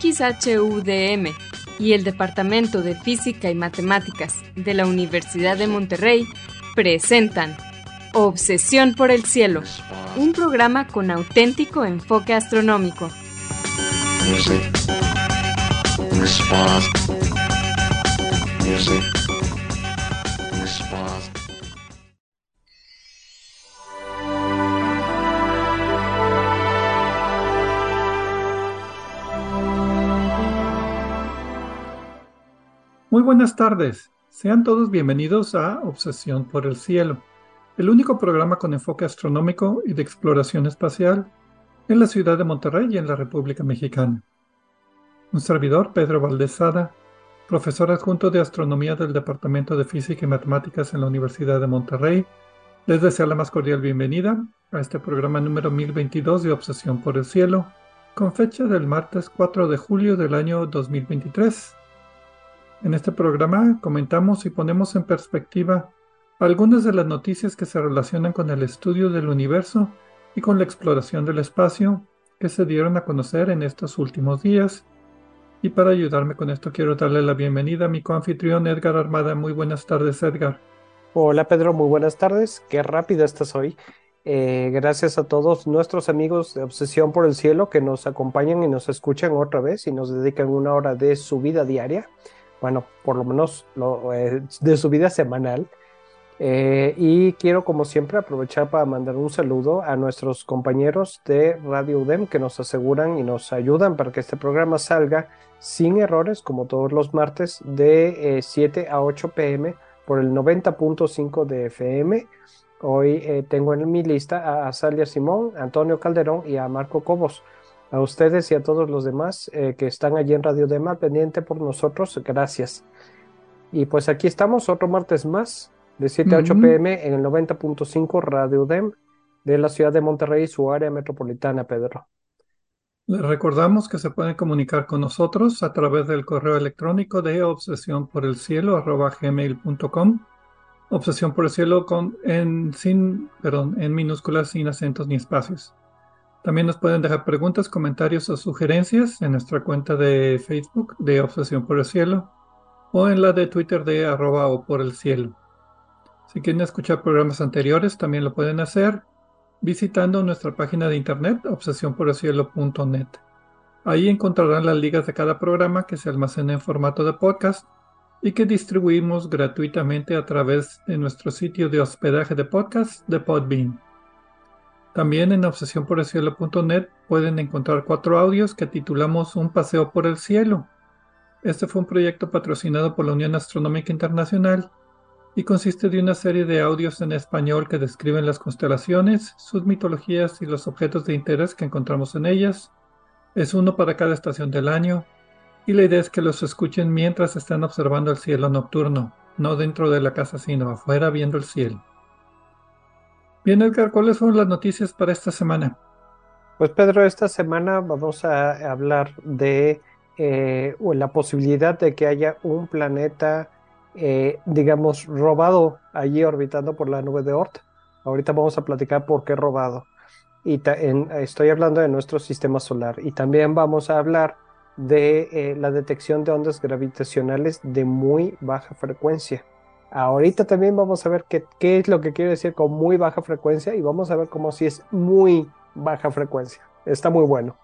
XHUDM y el Departamento de Física y Matemáticas de la Universidad de Monterrey presentan Obsesión por el Cielo, un programa con auténtico enfoque astronómico. Muy buenas tardes. Sean todos bienvenidos a Obsesión por el Cielo, el único programa con enfoque astronómico y de exploración espacial en la ciudad de Monterrey y en la República Mexicana. Un servidor, Pedro Valdezada, profesor adjunto de Astronomía del Departamento de Física y Matemáticas en la Universidad de Monterrey, les deseo la más cordial bienvenida a este programa número 1022 de Obsesión por el Cielo, con fecha del martes 4 de julio del año 2023 en este programa comentamos y ponemos en perspectiva algunas de las noticias que se relacionan con el estudio del universo y con la exploración del espacio que se dieron a conocer en estos últimos días. Y para ayudarme con esto quiero darle la bienvenida a mi coanfitrión Edgar Armada. Muy buenas tardes, Edgar. Hola Pedro, muy buenas tardes. Qué rápido estás hoy. Eh, gracias a todos nuestros amigos de Obsesión por el Cielo que nos acompañan y nos escuchan otra vez y nos dedican una hora de su vida diaria bueno, por lo menos eh, de su vida semanal. Eh, y quiero, como siempre, aprovechar para mandar un saludo a nuestros compañeros de Radio UDEM que nos aseguran y nos ayudan para que este programa salga sin errores, como todos los martes, de 7 eh, a 8 pm por el 90.5 de FM. Hoy tengo en mi lista a Salia Simón, Antonio Calderón y a Marco Cobos a ustedes y a todos los demás eh, que están allí en Radio Dema pendiente por nosotros, gracias. Y pues aquí estamos otro martes más, de 7 a 8 pm en el 90.5 Radio Dem de la ciudad de Monterrey y su área metropolitana, Pedro. Les recordamos que se pueden comunicar con nosotros a través del correo electrónico de obsesión por el cielo gmail.com obsesión por el cielo con en sin perdón en minúsculas sin acentos ni espacios también nos pueden dejar preguntas, comentarios o sugerencias en nuestra cuenta de Facebook de Obsesión por el Cielo o en la de Twitter de arroba o por el cielo. Si quieren escuchar programas anteriores, también lo pueden hacer visitando nuestra página de internet obsesiónporelcielo.net. Ahí encontrarán las ligas de cada programa que se almacena en formato de podcast y que distribuimos gratuitamente a través de nuestro sitio de hospedaje de podcast de Podbean. También en obsesiónporelcielo.net pueden encontrar cuatro audios que titulamos Un paseo por el cielo. Este fue un proyecto patrocinado por la Unión Astronómica Internacional y consiste de una serie de audios en español que describen las constelaciones, sus mitologías y los objetos de interés que encontramos en ellas. Es uno para cada estación del año y la idea es que los escuchen mientras están observando el cielo nocturno, no dentro de la casa sino afuera viendo el cielo. Bien, Edgar, ¿cuáles son las noticias para esta semana? Pues Pedro, esta semana vamos a hablar de eh, la posibilidad de que haya un planeta, eh, digamos, robado allí orbitando por la nube de Oort. Ahorita vamos a platicar por qué robado. Y estoy hablando de nuestro sistema solar. Y también vamos a hablar de eh, la detección de ondas gravitacionales de muy baja frecuencia. Ahorita también vamos a ver qué, es lo que quiere decir con muy baja frecuencia y vamos a ver cómo si es muy baja frecuencia. Está muy bueno.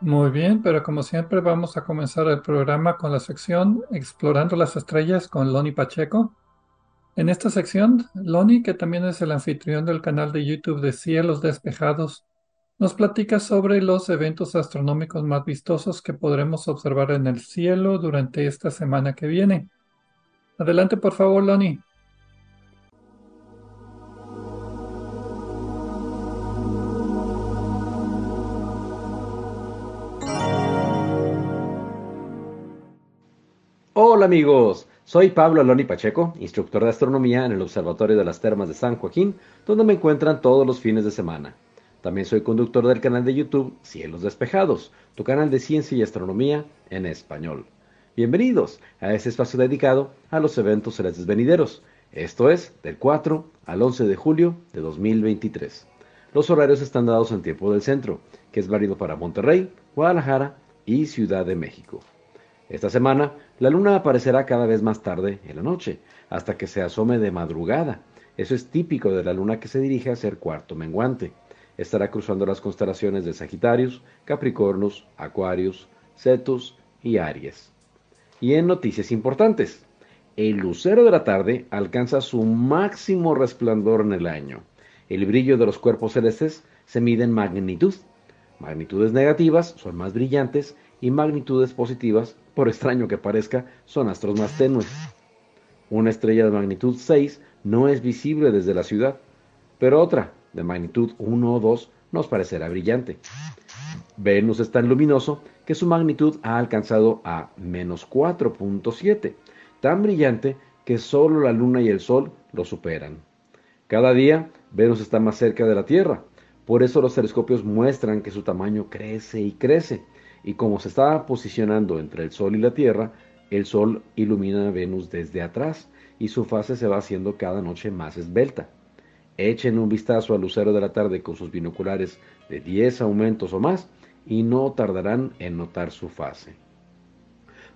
Muy bien, pero como siempre vamos a comenzar el programa con la sección Explorando las Estrellas con Loni Pacheco. En esta sección, Loni, que también es el anfitrión del canal de YouTube de Cielos Despejados, nos platica sobre los eventos astronómicos más vistosos que podremos observar en el cielo durante esta semana que viene. Adelante, por favor, Loni. Hola amigos, soy Pablo Loni Pacheco, instructor de astronomía en el Observatorio de las Termas de San Joaquín, donde me encuentran todos los fines de semana. También soy conductor del canal de YouTube Cielos Despejados, tu canal de ciencia y astronomía en español. Bienvenidos a este espacio dedicado a los eventos celestes venideros, esto es del 4 al 11 de julio de 2023. Los horarios están dados en tiempo del centro, que es válido para Monterrey, Guadalajara, y Ciudad de México. Esta semana, la luna aparecerá cada vez más tarde en la noche, hasta que se asome de madrugada. Eso es típico de la luna que se dirige hacia el cuarto menguante. Estará cruzando las constelaciones de Sagitarios, Capricornus, Acuarios, Cetus y Aries. Y en noticias importantes, el lucero de la tarde alcanza su máximo resplandor en el año. El brillo de los cuerpos celestes se mide en magnitud. Magnitudes negativas son más brillantes y magnitudes positivas, por extraño que parezca, son astros más tenues. Una estrella de magnitud 6 no es visible desde la ciudad, pero otra, de magnitud 1 o 2, nos parecerá brillante. Venus es tan luminoso que su magnitud ha alcanzado a menos 4.7 tan brillante que solo la luna y el sol lo superan. Cada día Venus está más cerca de la Tierra, por eso los telescopios muestran que su tamaño crece y crece, y como se está posicionando entre el Sol y la Tierra, el Sol ilumina a Venus desde atrás y su fase se va haciendo cada noche más esbelta. Echen un vistazo al lucero de la tarde con sus binoculares de 10 aumentos o más y no tardarán en notar su fase.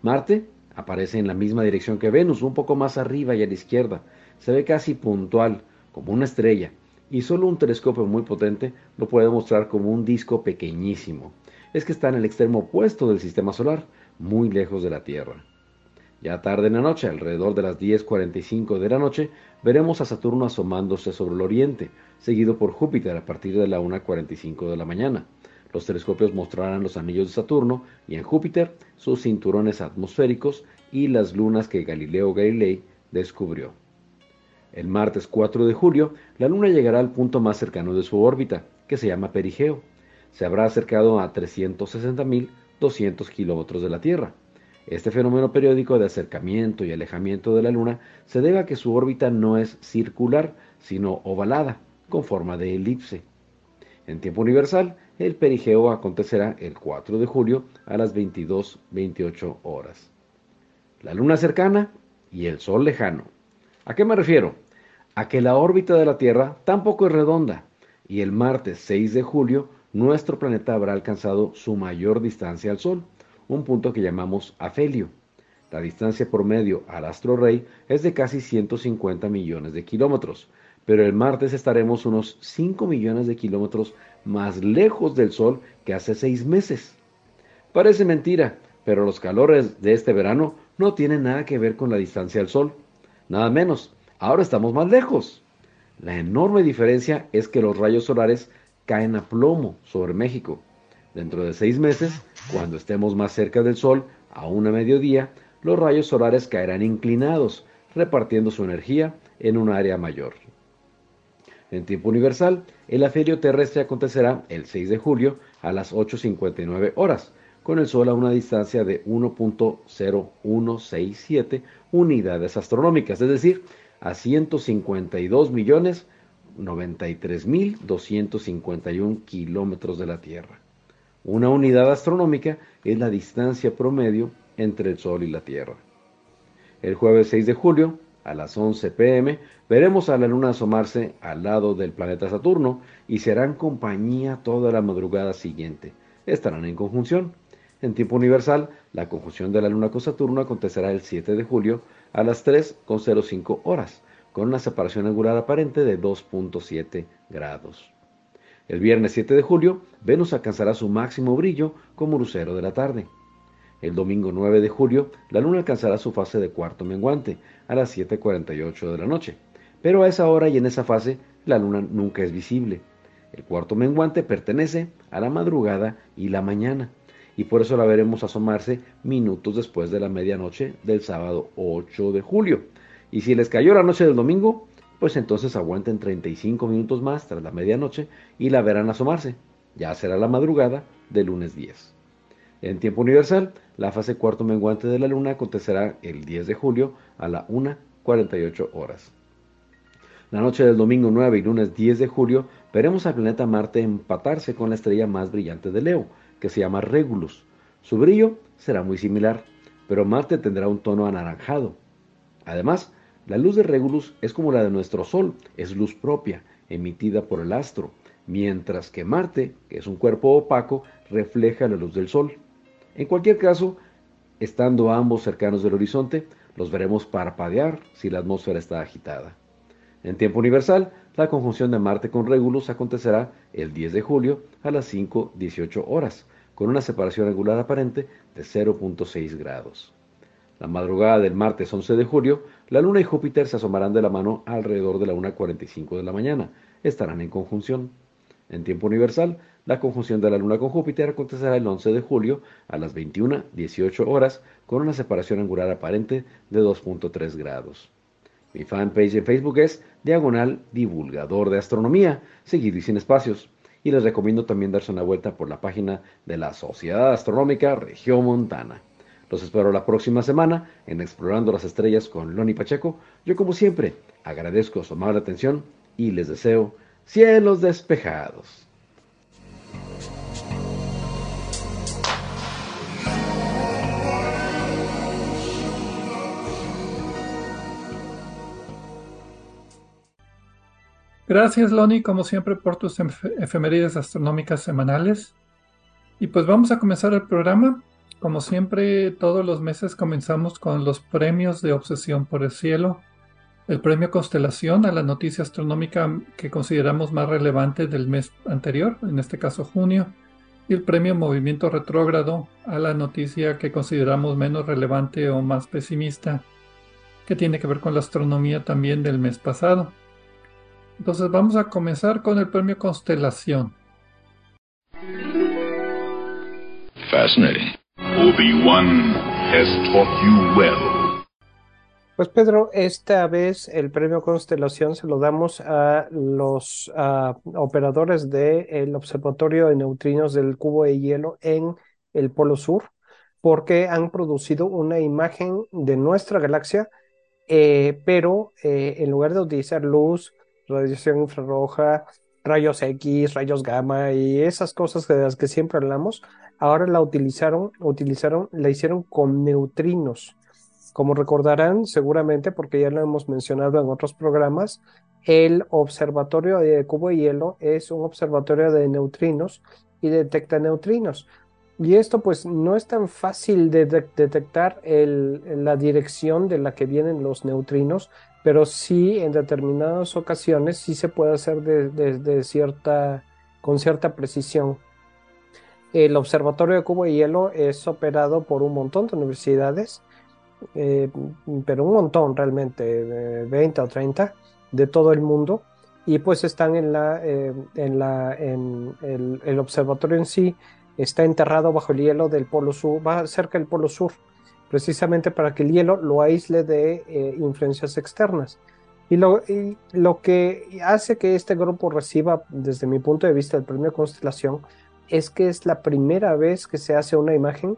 Marte Aparece en la misma dirección que Venus, un poco más arriba y a la izquierda. Se ve casi puntual, como una estrella, y solo un telescopio muy potente lo puede mostrar como un disco pequeñísimo. Es que está en el extremo opuesto del sistema solar, muy lejos de la Tierra. Ya tarde en la noche, alrededor de las 10.45 de la noche, veremos a Saturno asomándose sobre el oriente, seguido por Júpiter a partir de la 1.45 de la mañana. Los telescopios mostrarán los anillos de Saturno y en Júpiter sus cinturones atmosféricos y las lunas que Galileo Galilei descubrió. El martes 4 de julio, la Luna llegará al punto más cercano de su órbita, que se llama perigeo. Se habrá acercado a 360.200 kilómetros de la Tierra. Este fenómeno periódico de acercamiento y alejamiento de la Luna se debe a que su órbita no es circular, sino ovalada, con forma de elipse. En tiempo universal, el perigeo acontecerá el 4 de julio a las 22.28 horas. La luna cercana y el sol lejano. ¿A qué me refiero? A que la órbita de la Tierra tampoco es redonda y el martes 6 de julio nuestro planeta habrá alcanzado su mayor distancia al Sol, un punto que llamamos afelio. La distancia promedio al astro rey es de casi 150 millones de kilómetros, pero el martes estaremos unos 5 millones de kilómetros más lejos del Sol que hace seis meses. Parece mentira, pero los calores de este verano no tienen nada que ver con la distancia al Sol. Nada menos, ahora estamos más lejos. La enorme diferencia es que los rayos solares caen a plomo sobre México. Dentro de seis meses, cuando estemos más cerca del Sol, a una mediodía, los rayos solares caerán inclinados, repartiendo su energía en un área mayor. En tiempo universal, el afelio terrestre acontecerá el 6 de julio a las 8.59 horas, con el Sol a una distancia de 1.0167 unidades astronómicas, es decir, a 152.093.251 kilómetros de la Tierra. Una unidad astronómica es la distancia promedio entre el Sol y la Tierra. El jueves 6 de julio, a las 11 pm, veremos a la Luna asomarse al lado del planeta Saturno y serán compañía toda la madrugada siguiente. Estarán en conjunción. En tiempo universal, la conjunción de la Luna con Saturno acontecerá el 7 de julio a las 3.05 horas, con una separación angular aparente de 2.7 grados. El viernes 7 de julio, Venus alcanzará su máximo brillo como lucero de la tarde. El domingo 9 de julio, la luna alcanzará su fase de cuarto menguante a las 7.48 de la noche, pero a esa hora y en esa fase la luna nunca es visible. El cuarto menguante pertenece a la madrugada y la mañana, y por eso la veremos asomarse minutos después de la medianoche del sábado 8 de julio. Y si les cayó la noche del domingo, pues entonces aguanten 35 minutos más tras la medianoche y la verán asomarse. Ya será la madrugada del lunes 10. En tiempo universal, la fase cuarto menguante de la Luna acontecerá el 10 de julio a la 1.48 horas. La noche del domingo 9 y lunes 10 de julio veremos al planeta Marte empatarse con la estrella más brillante de Leo, que se llama Regulus. Su brillo será muy similar, pero Marte tendrá un tono anaranjado. Además, la luz de Regulus es como la de nuestro Sol, es luz propia, emitida por el astro, mientras que Marte, que es un cuerpo opaco, refleja la luz del Sol. En cualquier caso, estando ambos cercanos del horizonte, los veremos parpadear si la atmósfera está agitada. En tiempo universal, la conjunción de Marte con Regulus acontecerá el 10 de julio a las 5.18 horas, con una separación angular aparente de 0.6 grados. La madrugada del martes 11 de julio, la Luna y Júpiter se asomarán de la mano alrededor de la 1.45 de la mañana. Estarán en conjunción. En tiempo universal, la conjunción de la Luna con Júpiter acontecerá el 11 de julio a las 21.18 horas con una separación angular aparente de 2.3 grados. Mi fanpage en Facebook es Diagonal Divulgador de Astronomía, seguido y sin espacios. Y les recomiendo también darse una vuelta por la página de la Sociedad Astronómica Región Montana. Los espero la próxima semana en Explorando las Estrellas con Loni Pacheco. Yo como siempre agradezco su amable atención y les deseo cielos despejados. Gracias, Loni, como siempre, por tus efemérides astronómicas semanales. Y pues vamos a comenzar el programa. Como siempre, todos los meses comenzamos con los premios de Obsesión por el Cielo, el premio Constelación a la noticia astronómica que consideramos más relevante del mes anterior, en este caso junio, y el premio Movimiento Retrógrado a la noticia que consideramos menos relevante o más pesimista, que tiene que ver con la astronomía también del mes pasado. Entonces vamos a comenzar con el premio Constelación. Fascinating. Obi-Wan has taught you well. Pues Pedro, esta vez el premio Constelación se lo damos a los operadores del Observatorio de Neutrinos del Cubo de Hielo en el Polo Sur, porque han producido una imagen de nuestra galaxia, eh, pero eh, en lugar de utilizar luz, radiación infrarroja, rayos X, rayos gamma y esas cosas de las que siempre hablamos, ahora la utilizaron, utilizaron, la hicieron con neutrinos. Como recordarán seguramente, porque ya lo hemos mencionado en otros programas, el observatorio de cubo de hielo es un observatorio de neutrinos y detecta neutrinos. Y esto pues no es tan fácil de, detectar la dirección de la que vienen los neutrinos, pero sí en determinadas ocasiones sí se puede hacer de, cierta, con cierta precisión. El Observatorio de Cubo y Hielo es operado por un montón de universidades, eh, pero un montón realmente, 20 o 30 de todo el mundo, y pues están en la, eh, en la, en el, observatorio en sí está enterrado bajo el hielo del polo sur, va cerca del polo sur precisamente para que el hielo lo aísle de eh, influencias externas. Y lo, lo, que hace que este grupo reciba, desde mi punto de vista, el premio Constelación, es que es la primera vez que se hace una imagen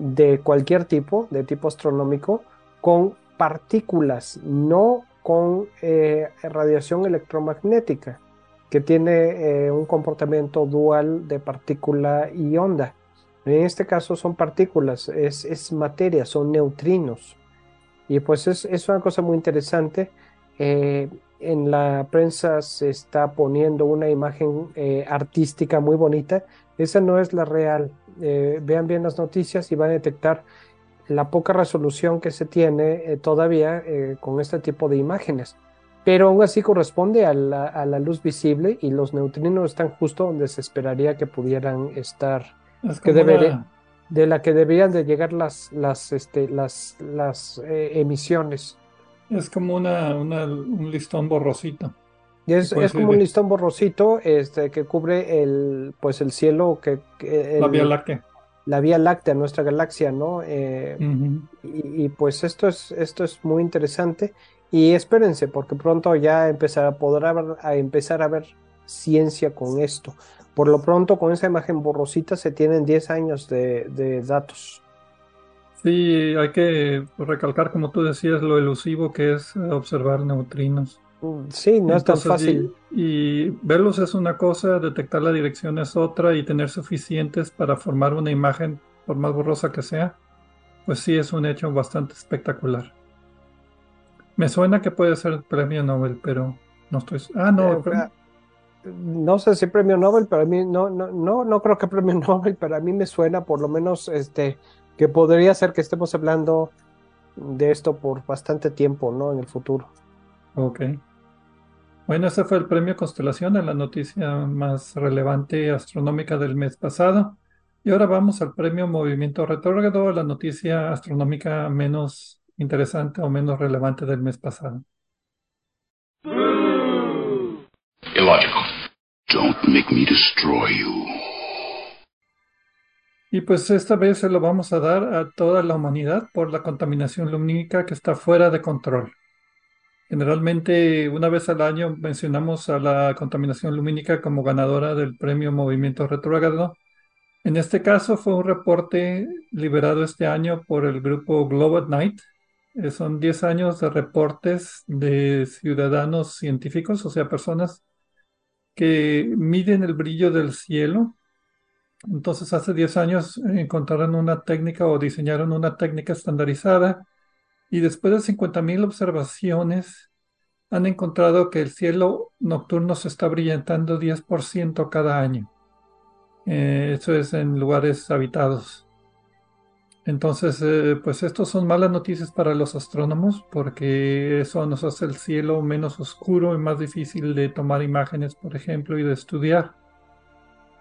de cualquier tipo, de tipo astronómico, con partículas, no con eh, radiación electromagnética, que tiene eh, un comportamiento dual de partícula y onda. En este caso son partículas, es, materia, son neutrinos. Y pues es, una cosa muy interesante. Eh, en la prensa se está poniendo una imagen artística muy bonita. Esa no es la real. Eh, vean bien las noticias y van a detectar la poca resolución que se tiene todavía con este tipo de imágenes. Pero aún así corresponde a la, a la luz visible y los neutrinos están justo donde se esperaría que pudieran estar que de la que deberían de llegar las, las, este, las, las eh, emisiones. Es como una, un listón borrosito. Es, es como un listón borrosito este, que cubre el, pues el cielo, que, la Vía Láctea. La Vía Láctea, nuestra galaxia, ¿no? Eh, y, pues esto es, esto es muy interesante. Y espérense, porque pronto ya empezará, podrá a empezar a ver ciencia con esto. Por lo pronto, con esa imagen borrosita se tienen 10 años de, datos. Sí, hay que recalcar, como tú decías, lo elusivo que es observar neutrinos. Sí, no es tan fácil. Y, verlos es una cosa, detectar la dirección es otra y tener suficientes para formar una imagen, por más borrosa que sea, pues sí es un hecho bastante espectacular. Me suena que puede ser premio Nobel, pero no estoy... Ah, no, eh, no sé si premio Nobel, pero a mí no, no, no, no creo que premio Nobel, pero a mí me suena por lo menos este que podría ser que estemos hablando de esto por bastante tiempo, ¿no? En el futuro. Ok. Bueno, ese fue el premio Constelación, la noticia más relevante astronómica del mes pasado. Y ahora vamos al premio Movimiento Retrógrado, la noticia astronómica menos interesante o menos relevante del mes pasado. Illogical. Don't make me destroy you. Y pues esta vez se lo vamos a dar a toda la humanidad por la contaminación lumínica que está fuera de control. Generalmente, una vez al año mencionamos a la contaminación lumínica como ganadora del premio Movimiento Retrógrado. En este caso fue un reporte liberado este año por el grupo Globe at Night. Eh, son 10 años de reportes de ciudadanos científicos, o sea, personas que miden el brillo del cielo. Entonces, hace 10 años encontraron una técnica o diseñaron una técnica estandarizada y después de 50.000 observaciones han encontrado que el cielo nocturno se está brillantando 10% cada año. Eh, eso es en lugares habitados. Entonces, eh, pues estos son malas noticias para los astrónomos porque eso nos hace el cielo menos oscuro y más difícil de tomar imágenes, por ejemplo, y de estudiar.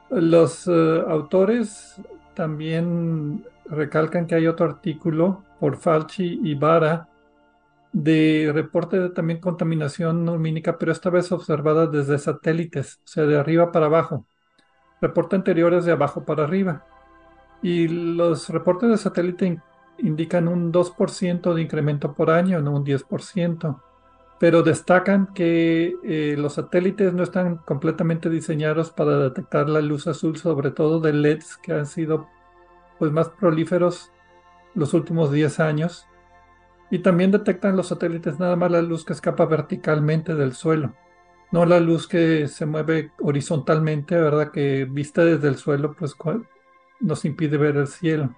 Los eh, autores también recalcan que hay otro artículo por Falchi y Vara de reporte de también contaminación lumínica, pero esta vez observada desde satélites, o sea, de arriba para abajo. Reporte anteriores de abajo para arriba. Y los reportes de satélite indican un 2% de incremento por año, no un 10%. Pero destacan que eh, los satélites no están completamente diseñados para detectar la luz azul, sobre todo de LEDs que han sido pues, más prolíferos los últimos 10 años. Y también detectan los satélites nada más la luz que escapa verticalmente del suelo, no la luz que se mueve horizontalmente, ¿verdad? Que vista desde el suelo, pues nos impide ver el cielo.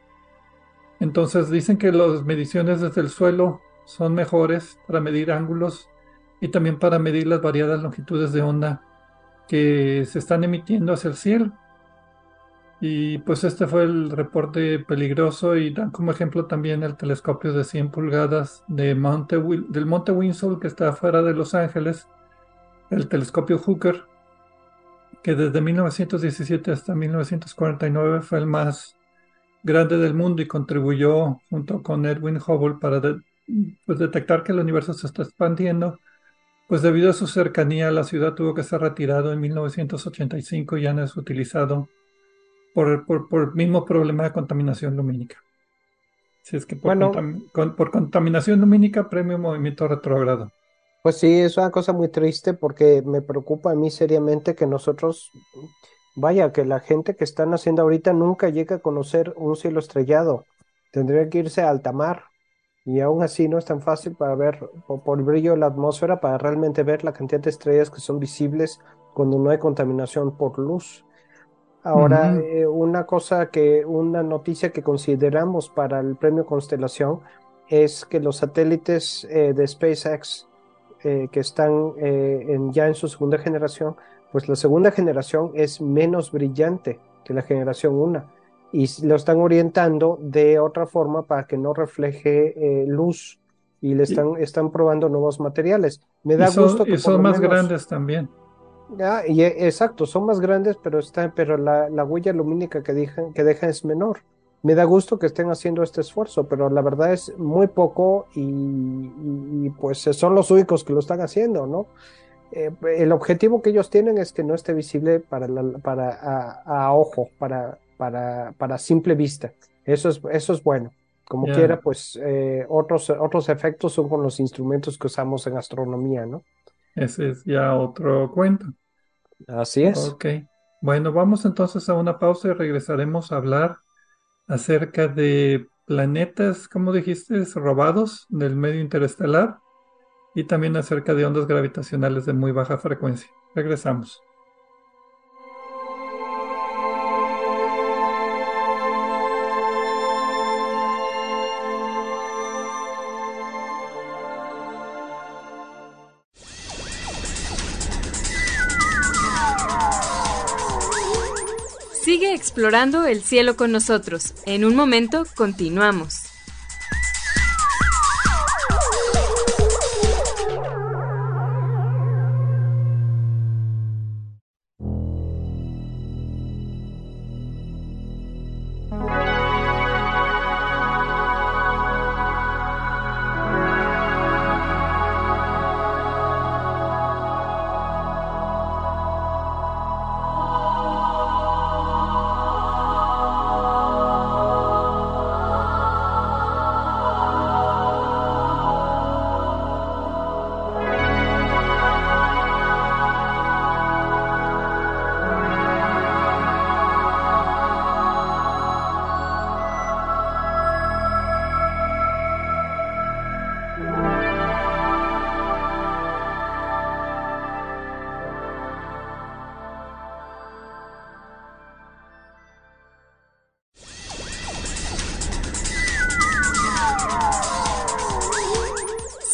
Entonces dicen que las mediciones desde el suelo son mejores para medir ángulos y también para medir las variadas longitudes de onda que se están emitiendo hacia el cielo. Y pues este fue el reporte peligroso y dan como ejemplo también el telescopio de 100 pulgadas de Monte, del Monte Winslow que está fuera de Los Ángeles, el telescopio Hooker, que desde 1917 hasta 1949 fue el más grande del mundo y contribuyó junto con Edwin Hubble para pues, detectar que el universo se está expandiendo, pues debido a su cercanía la ciudad tuvo que ser retirado en 1985 y ya no es utilizado por, por, el mismo problema de contaminación lumínica. Si es que por, por contaminación lumínica premio movimiento retrógrado. Pues sí, es una cosa muy triste porque me preocupa a mí seriamente que nosotros, vaya, que la gente que están haciendo ahorita nunca llega a conocer un cielo estrellado. Tendría que irse a alta mar y aún así no es tan fácil para ver por, el brillo de la atmósfera para realmente ver la cantidad de estrellas que son visibles cuando no hay contaminación por luz. Ahora, eh, una cosa que, una noticia que consideramos para el premio Constelación es que los satélites eh, de SpaceX eh, que están eh, ya en su segunda generación, pues la segunda generación es menos brillante que la generación 1 y lo están orientando de otra forma para que no refleje eh, luz y le están, están probando nuevos materiales. Me da gusto que y son más grandes también. Ah, y, exacto, son más grandes, pero, está, pero la, la huella lumínica que dejan, que dejan es menor me da gusto que estén haciendo este esfuerzo, pero la verdad es muy poco y, pues son los únicos que lo están haciendo, ¿no? Eh, el objetivo que ellos tienen es que no esté visible para, para a, ojo, para, para, para simple vista. Eso es, eso es bueno. Como quiera, pues eh, otros, otros efectos son con los instrumentos que usamos en astronomía, ¿no? Ese es ya otro cuento. Así es. Ok. Bueno, vamos entonces a una pausa y regresaremos a hablar acerca de planetas, como dijiste, robados del medio interestelar y también acerca de ondas gravitacionales de muy baja frecuencia. Regresamos. Explorando el cielo con nosotros. En un momento, continuamos.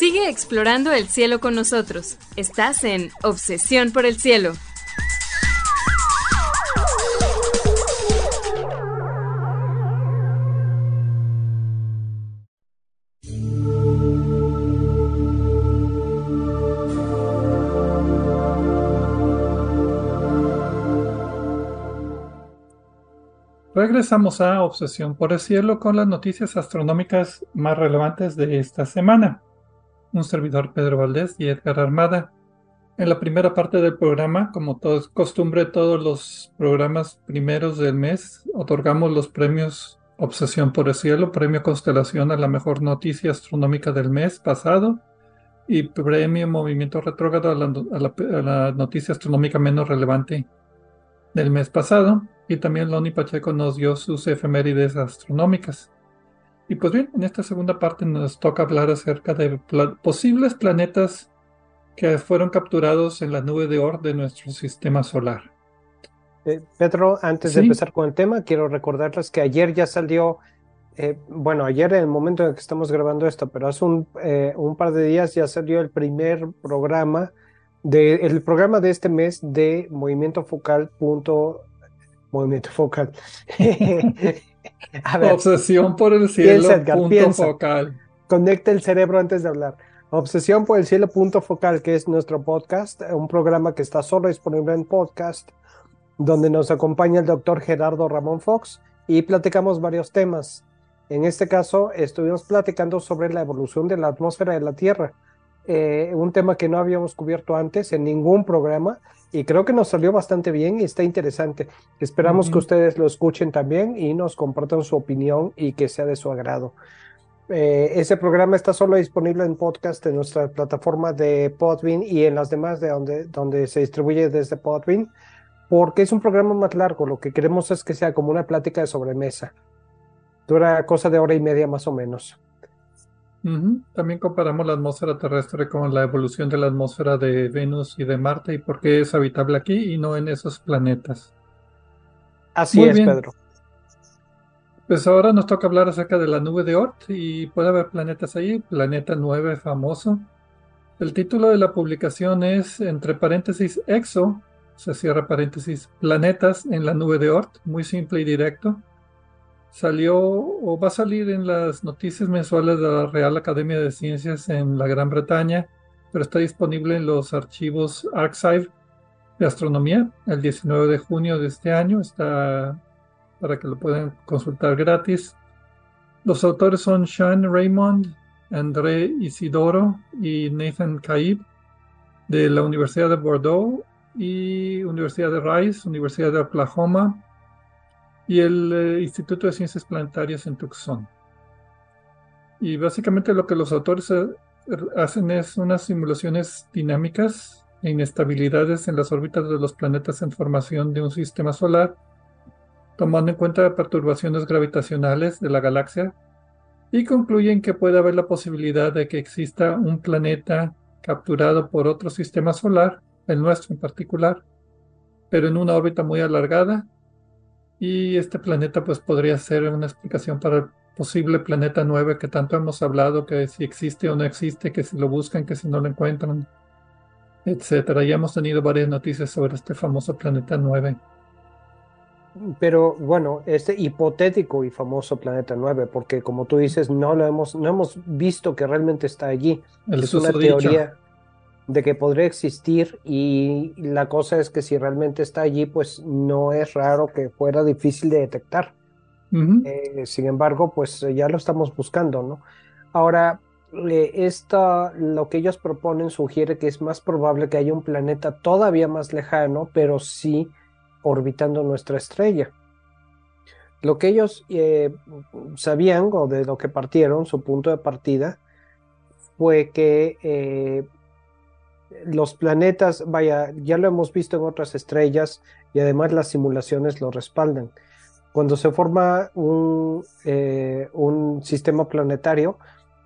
Explorando el cielo con nosotros. Estás en Obsesión por el Cielo. Regresamos a Obsesión por el Cielo con las noticias astronómicas más relevantes de esta semana un servidor Pedro Valdés y Edgar Armada. En la primera parte del programa, como es costumbre, todos los programas primeros del mes, otorgamos los premios Obsesión por el Cielo, Premio Constelación a la mejor noticia astronómica del mes pasado y Premio Movimiento Retrógrado a la, noticia astronómica menos relevante del mes pasado. Y también Loni Pacheco nos dio sus efemérides astronómicas. Y pues bien, en esta segunda parte nos toca hablar acerca de posibles planetas que fueron capturados en la nube de Oort de nuestro sistema solar. Eh, Pedro, antes de empezar con el tema, quiero recordarles que ayer ya salió, eh, bueno, ayer en el momento en que estamos grabando esto, pero hace un, eh, un par de días ya salió el primer programa, de, el programa de este mes de Movimiento Focal. Punto, movimiento Focal. Obsesión por el cielo, punto focal. Conecta el cerebro antes de hablar. Obsesión por el cielo, punto focal, que es nuestro podcast, un programa que está solo disponible en podcast, donde nos acompaña el doctor Gerardo Ramón Fox y platicamos varios temas. En este caso, estuvimos platicando sobre la evolución de la atmósfera de la Tierra, eh, un tema que no habíamos cubierto antes en ningún programa y creo que nos salió bastante bien y está interesante. Esperamos que ustedes lo escuchen también y nos compartan su opinión y que sea de su agrado. Eh, ese programa está solo disponible en podcast en nuestra plataforma de Podbean y en las demás de donde, donde se distribuye desde Podbean, porque es un programa más largo. Lo que queremos es que sea como una plática de sobremesa. Dura cosa de hora y media más o menos. También comparamos la atmósfera terrestre con la evolución de la atmósfera de Venus y de Marte y por qué es habitable aquí y no en esos planetas. Así es, Pedro. Pues ahora nos toca hablar acerca de la nube de Oort y puede haber planetas ahí, planeta 9 famoso. El título de la publicación es, entre paréntesis, EXO, se cierra paréntesis, planetas en la nube de Oort, muy simple y directo salió o va a salir en las noticias mensuales de la Real Academia de Ciencias en la Gran Bretaña, pero está disponible en los archivos Archive de Astronomía el 19 de junio de este año. Está para que lo puedan consultar gratis. Los autores son Sean Raymond, André Isidoro y Nathan Caib de la Universidad de Bordeaux y Universidad de Rice, Universidad de Oklahoma, y el eh, Instituto de Ciencias Planetarias en Tucson. Y básicamente lo que los autores eh, hacen es unas simulaciones dinámicas e inestabilidades en las órbitas de los planetas en formación de un sistema solar, tomando en cuenta perturbaciones gravitacionales de la galaxia, y concluyen que puede haber la posibilidad de que exista un planeta capturado por otro sistema solar, el nuestro en particular, pero en una órbita muy alargada y este planeta pues podría ser una explicación para el posible planeta 9 que tanto hemos hablado, que si existe o no existe, que si lo buscan, que si no lo encuentran, etcétera. Ya hemos tenido varias noticias sobre este famoso planeta 9. pero bueno, este hipotético y famoso planeta 9, porque como tú dices, no lo hemos, no hemos visto que realmente está allí. es una teoría de que podría existir y la cosa es que si realmente está allí, pues no es raro que fuera difícil de detectar. Eh, sin embargo, pues ya lo estamos buscando, ¿no? Ahora, esta, lo que ellos proponen sugiere que es más probable que haya un planeta todavía más lejano, pero sí orbitando nuestra estrella. Lo que ellos eh, sabían o de lo que partieron, su punto de partida, fue que eh, los planetas, vaya, ya lo hemos visto en otras estrellas y además las simulaciones lo respaldan. Cuando se forma un, eh, un sistema planetario,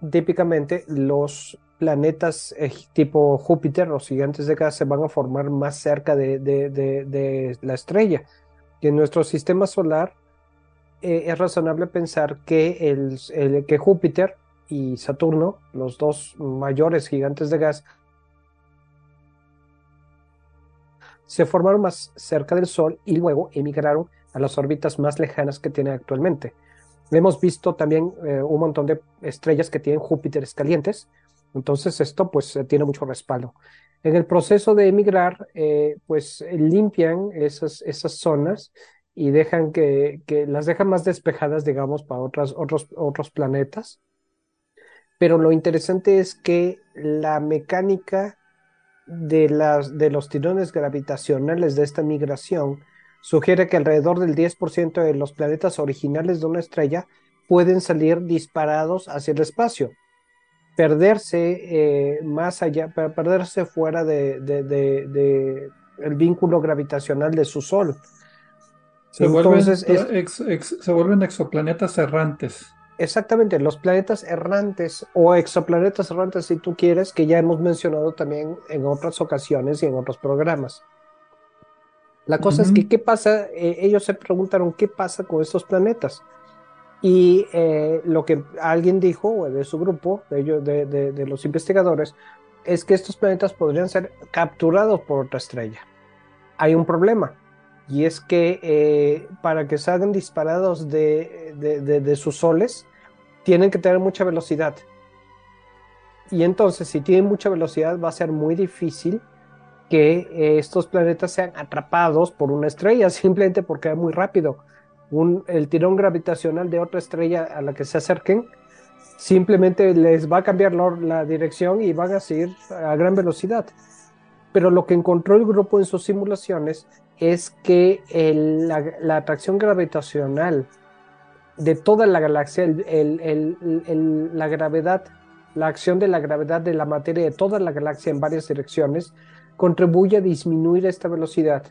típicamente los planetas eh, tipo Júpiter, los gigantes de gas, se van a formar más cerca de, la estrella. Y en nuestro sistema solar eh, es razonable pensar que, el, que Júpiter y Saturno, los dos mayores gigantes de gas, se formaron más cerca del Sol y luego emigraron a las órbitas más lejanas que tiene actualmente. Hemos visto también eh, un montón de estrellas que tienen Júpiteres calientes, entonces esto pues eh, tiene mucho respaldo. En el proceso de emigrar, eh, pues limpian esas, esas zonas y dejan que, que, las dejan más despejadas, digamos, para otras, otros, otros planetas. Pero lo interesante es que la mecánica de, las, de los tirones gravitacionales de esta migración sugiere que alrededor del 10% de los planetas originales de una estrella pueden salir disparados hacia el espacio perderse eh, más allá, perderse fuera de, el vínculo gravitacional de su Sol. Se, Entonces, vuelven, se vuelven exoplanetas errantes. Exactamente, los planetas errantes o exoplanetas errantes, si tú quieres, que ya hemos mencionado también en otras ocasiones y en otros programas. La cosa es que, ¿qué pasa? Eh, ellos se preguntaron, ¿qué pasa con estos planetas? Y eh, lo que alguien dijo, de su grupo, de, ellos, de, los investigadores, es que estos planetas podrían ser capturados por otra estrella. Hay un problema, y es que eh, para que salgan disparados de, sus soles, tienen que tener mucha velocidad. Y entonces, si tienen mucha velocidad, va a ser muy difícil que eh, estos planetas sean atrapados por una estrella, simplemente porque es muy rápido el tirón gravitacional de otra estrella a la que se acerquen, simplemente les va a cambiar la, dirección y van a seguir a gran velocidad. Pero lo que encontró el grupo en sus simulaciones es que la, atracción gravitacional de toda la galaxia, la gravedad, la acción de la gravedad de la materia de toda la galaxia en varias direcciones, contribuye a disminuir esta velocidad.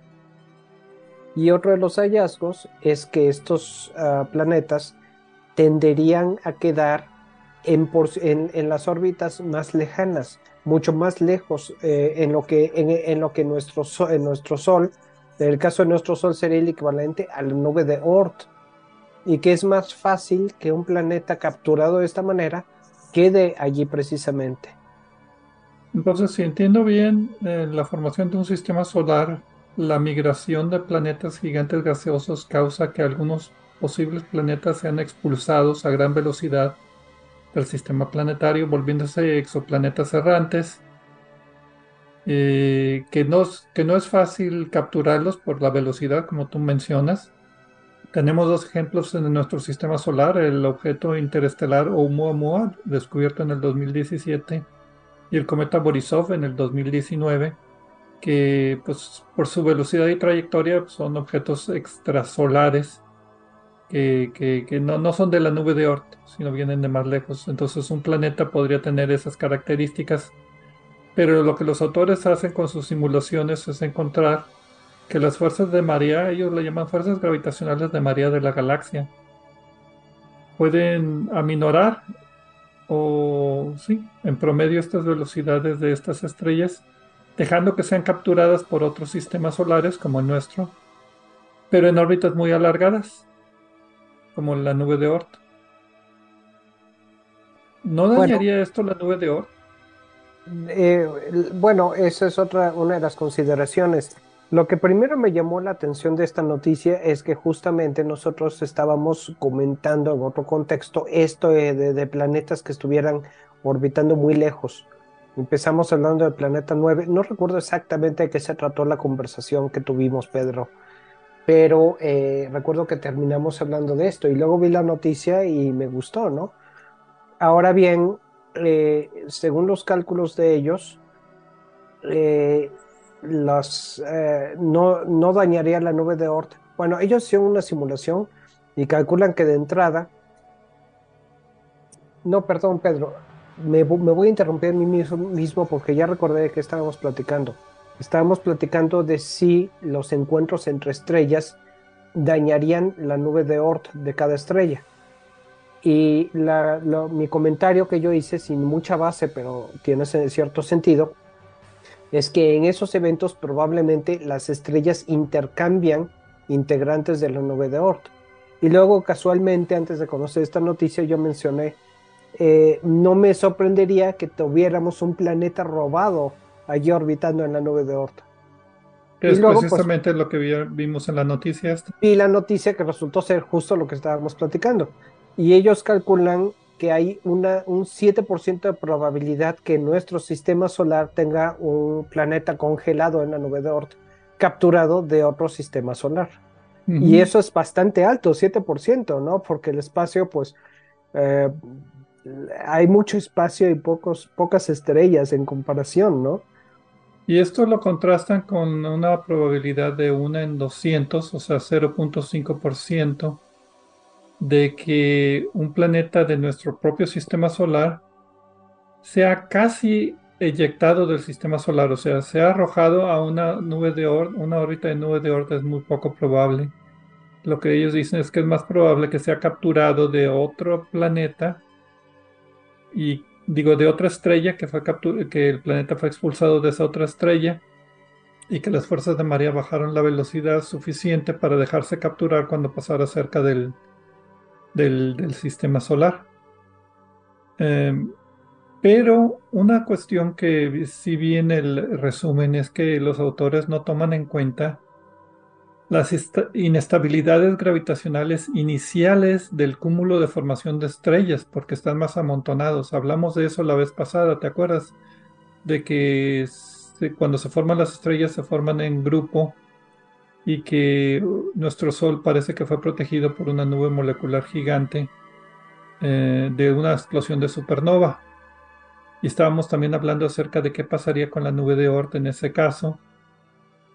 Y otro de los hallazgos es que estos ah, planetas tenderían a quedar en, en, las órbitas más lejanas, mucho más lejos eh, en, lo que, en, lo que nuestro, en nuestro Sol, en el caso de nuestro Sol sería el equivalente a la nube de Oort, y que es más fácil que un planeta capturado de esta manera quede allí precisamente. Entonces, si entiendo bien, eh, la formación de un sistema solar la migración de planetas gigantes gaseosos causa que algunos posibles planetas sean expulsados a gran velocidad del sistema planetario, volviéndose exoplanetas errantes, eh, que, no, que no es fácil capturarlos por la velocidad, como tú mencionas. Tenemos dos ejemplos en nuestro sistema solar, el objeto interestelar Oumuamua, descubierto en el 2017, y el cometa Borisov en el 2019 que pues, por su velocidad y trayectoria pues, son objetos extrasolares que, que, no, no, son de la nube de Oort, sino vienen de más lejos. Entonces un planeta podría tener esas características, pero lo que los autores hacen con sus simulaciones es encontrar que las fuerzas de María, ellos le llaman fuerzas gravitacionales de María de la galaxia, pueden aminorar o sí, en promedio estas velocidades de estas estrellas dejando que sean capturadas por otros sistemas solares como el nuestro, pero en órbitas muy alargadas, como la nube de Oort. ¿No dañaría esto la nube de Oort? Eh, bueno, esa es otra una de las consideraciones. Lo que primero me llamó la atención de esta noticia es que justamente nosotros estábamos comentando en otro contexto esto de, planetas que estuvieran orbitando muy lejos. Empezamos hablando del planeta 9. No recuerdo exactamente de qué se trató la conversación que tuvimos, Pedro, pero eh, recuerdo que terminamos hablando de esto y luego vi la noticia y me gustó, ¿no? Ahora bien, eh, según los cálculos de ellos, eh, las, eh, no, no, dañaría la nube de Oort. Bueno, ellos hicieron una simulación y calculan que de entrada. No, perdón, Pedro. Me, voy a interrumpir a mí mismo, porque ya recordé qué estábamos platicando. Estábamos platicando de si los encuentros entre estrellas dañarían la nube de Oort de cada estrella. Y mi comentario que yo hice, sin mucha base, pero tiene cierto sentido, es que en esos eventos probablemente las estrellas intercambian integrantes de la nube de Oort. Y luego casualmente, antes de conocer esta noticia, yo mencioné, eh, no me sorprendería que tuviéramos un planeta robado allí orbitando en la nube de Oort. es pues, precisamente lo que vimos en la noticia. Y la noticia que resultó ser justo lo que estábamos platicando. Y ellos calculan que hay una, un 7% de probabilidad que nuestro sistema solar tenga un planeta congelado en la nube de Oort, capturado de otro sistema solar. Y eso es bastante alto, 7%, ¿no? Porque el espacio, pues, eh, hay mucho espacio y pocos, pocas estrellas en comparación, ¿no? Y esto lo contrastan con una probabilidad de 1 en 200, o sea, 0.5% de que un planeta de nuestro propio sistema solar sea casi eyectado del sistema solar, o sea, sea arrojado a una nube de Oort, una órbita de nube de Oort es muy poco probable. Lo que ellos dicen es que es más probable que sea capturado de otro planeta y digo de otra estrella que fue que el planeta fue expulsado de esa otra estrella y que las fuerzas de María bajaron la velocidad suficiente para dejarse capturar cuando pasara cerca del, del, sistema solar. Em, pero una cuestión que si bien el resumen es que los autores no toman en cuenta las inestabilidades gravitacionales iniciales del cúmulo de formación de estrellas, porque están más amontonados. Hablamos de eso la vez pasada, ¿te acuerdas? De que cuando se forman las estrellas se forman en grupo y que nuestro Sol parece que fue protegido por una nube molecular gigante eh, de una explosión de supernova. Y estábamos también hablando acerca de qué pasaría con la nube de Oort en ese caso,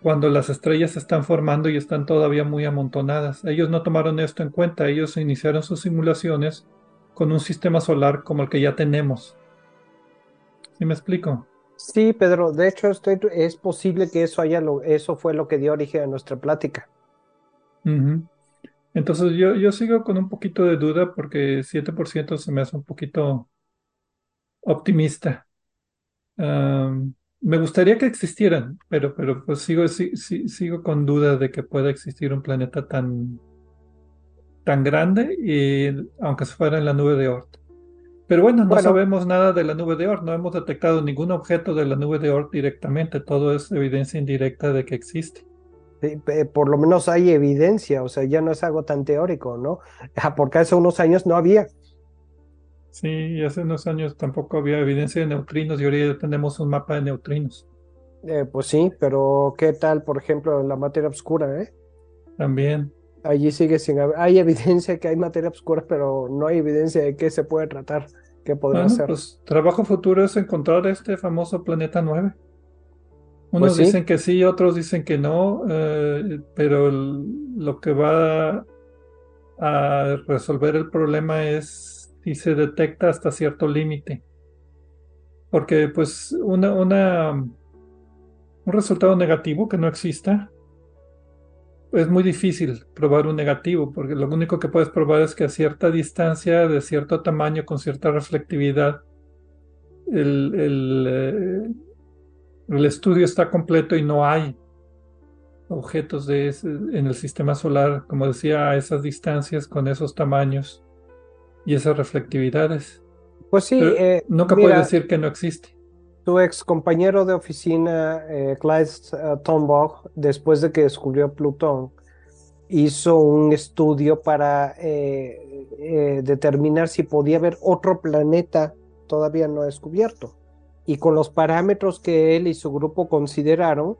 cuando las estrellas se están formando y están todavía muy amontonadas. Ellos no tomaron esto en cuenta, ellos iniciaron sus simulaciones con un sistema solar como el que ya tenemos. ¿Sí me explico? Sí, Pedro, de hecho es posible que eso haya lo, eso fue lo que dio origen a nuestra plática. Entonces yo, yo sigo con un poquito de duda porque 7% se me hace un poquito optimista. me gustaría que existieran, pero, pero pues sigo, sigo con duda de que pueda existir un planeta tan, tan grande, y, aunque fuera en la nube de Oort. Pero bueno, no sabemos nada de la nube de Oort, no hemos detectado ningún objeto de la nube de Oort directamente, todo es evidencia indirecta de que existe. por lo menos hay evidencia, o sea, ya no es algo tan teórico, ¿no? Porque hace unos años no había. Sí, hace unos años tampoco había evidencia de neutrinos y ahora ya tenemos un mapa de neutrinos. Eh, pues sí, pero ¿qué tal, por ejemplo, la materia oscura, eh? También allí sigue sin haber, hay evidencia que hay materia oscura, pero no hay evidencia de qué se puede tratar, qué podría bueno, ser. Pues trabajo futuro es encontrar este famoso planeta 9. Unos pues dicen que sí, otros dicen que no, eh, pero lo que va a resolver el problema es si se detecta hasta cierto límite. Porque pues una, una, un resultado negativo que no exista es muy difícil probar un negativo, porque lo único que puedes probar es que a cierta distancia, de cierto tamaño, con cierta reflectividad, el, el, eh, el estudio está completo y no hay objetos de en el sistema solar, como decía, a esas distancias, con esos tamaños y esas reflectividades. Pues sí, eh, nunca puede decir que no existe. Tu ex compañero de oficina, eh, Tombaugh, después de que descubrió Plutón, hizo un estudio para eh, eh, determinar si podía haber otro planeta todavía no descubierto. Y con los parámetros que él y su grupo consideraron,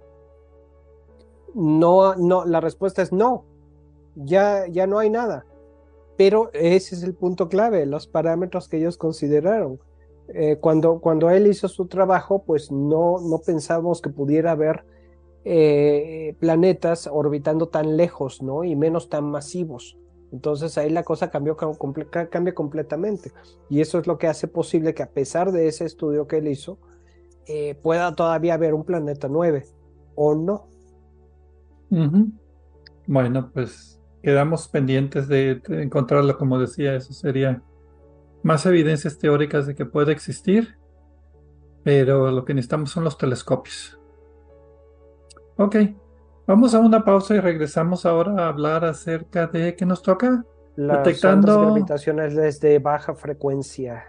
no, no, la respuesta es no, ya, ya no hay nada. Pero ese es el punto clave, los parámetros que ellos consideraron. Eh, cuando, cuando él hizo su trabajo, pues no, no pensamos que pudiera haber eh, planetas orbitando tan lejos, ¿no? Y menos tan masivos. Entonces ahí la cosa cambió, cambia completamente. Y eso es lo que hace posible que a pesar de ese estudio que él hizo, eh, pueda todavía haber un planeta 9 o no. Bueno, pues quedamos pendientes de, encontrarlo, como decía, eso sería más evidencias teóricas de que puede existir, pero lo que necesitamos son los telescopios. Ok, vamos a una pausa y regresamos ahora a hablar acerca de qué nos toca. Las Detectando... gravitacionales desde baja frecuencia.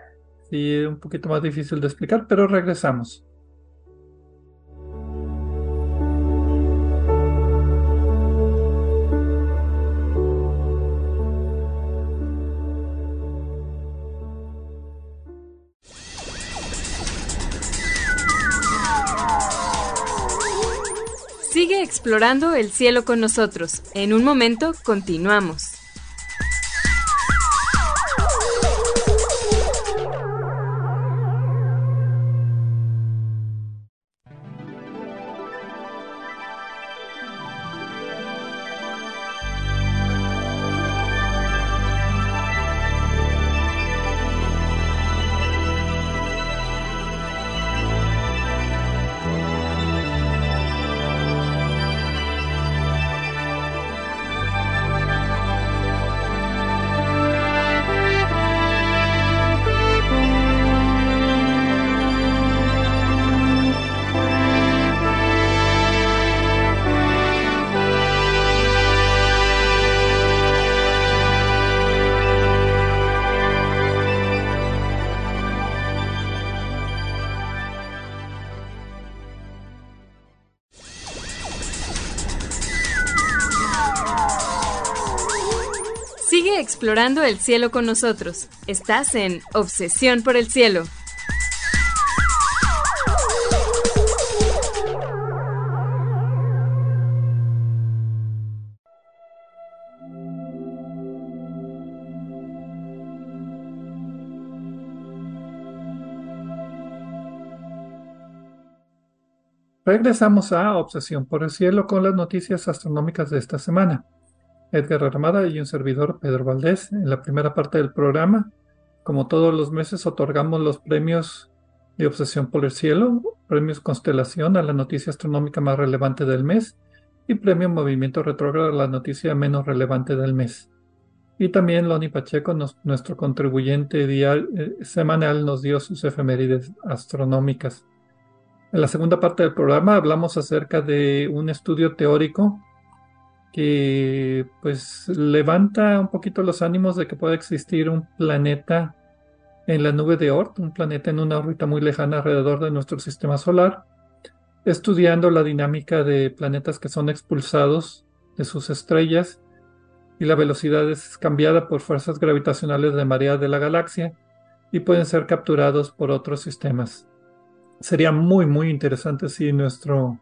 Sí, un poquito más difícil de explicar, pero regresamos. Sigue explorando el cielo con nosotros. En un momento continuamos. Explorando el cielo con nosotros. Estás en Obsesión por el Cielo. Regresamos a Obsesión por el Cielo con las noticias astronómicas de esta semana. Edgar Armada y un servidor, Pedro Valdés. En la primera parte del programa, como todos los meses, otorgamos los premios de Obsesión por el Cielo, premios Constelación a la noticia astronómica más relevante del mes y premio Movimiento Retrógrado a la noticia menos relevante del mes. Y también Loni Pacheco, nuestro contribuyente dial, eh, semanal, nos dio sus efemérides astronómicas. En la segunda parte del programa hablamos acerca de un estudio teórico que pues levanta un poquito los ánimos de que pueda existir un planeta en la nube de Oort, un planeta en una órbita muy lejana alrededor de nuestro sistema solar, estudiando la dinámica de planetas que son expulsados de sus estrellas y la velocidad es cambiada por fuerzas gravitacionales de marea de la galaxia y pueden ser capturados por otros sistemas. Sería muy muy interesante si nuestro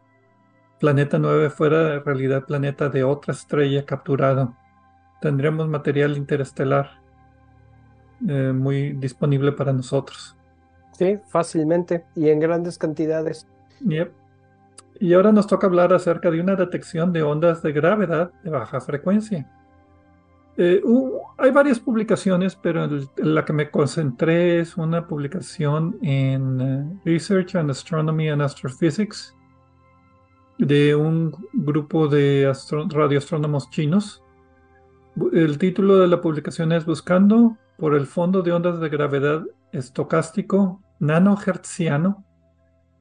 Planeta 9 fuera en realidad planeta de otra estrella capturado. Tendríamos material interestelar eh, muy disponible para nosotros. Sí, fácilmente y en grandes cantidades. Y ahora nos toca hablar acerca de una detección de ondas de gravedad de baja frecuencia. Eh, hay varias publicaciones, pero la que me concentré es una publicación en eh, Research on Astronomy and Astrophysics de un grupo de radioastrónomos chinos. El título de la publicación es Buscando por el fondo de ondas de gravedad estocástico nanohertziano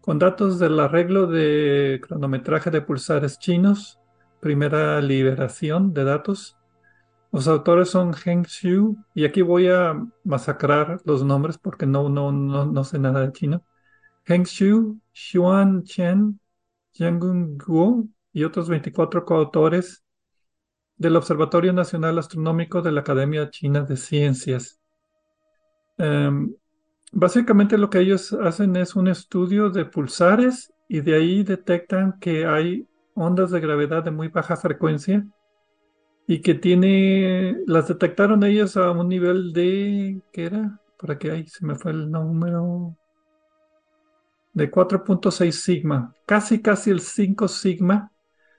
con datos del arreglo de cronometraje de pulsares chinos, primera liberación de datos. Los autores son Heng Xiu, y aquí voy a masacrar los nombres porque no, no, no, no sé nada de chino. Hengxiu, Xuan Chen, Yangun Guo y otros 24 coautores del Observatorio Nacional Astronómico de la Academia China de Ciencias. Em, básicamente lo que ellos hacen es un estudio de pulsares y de ahí detectan que hay ondas de gravedad de muy baja frecuencia y que tiene, las detectaron ellos a un nivel de, ¿qué era? Por aquí, ahí se me fue el número, de 4.6 sigma, casi casi el 5 sigma,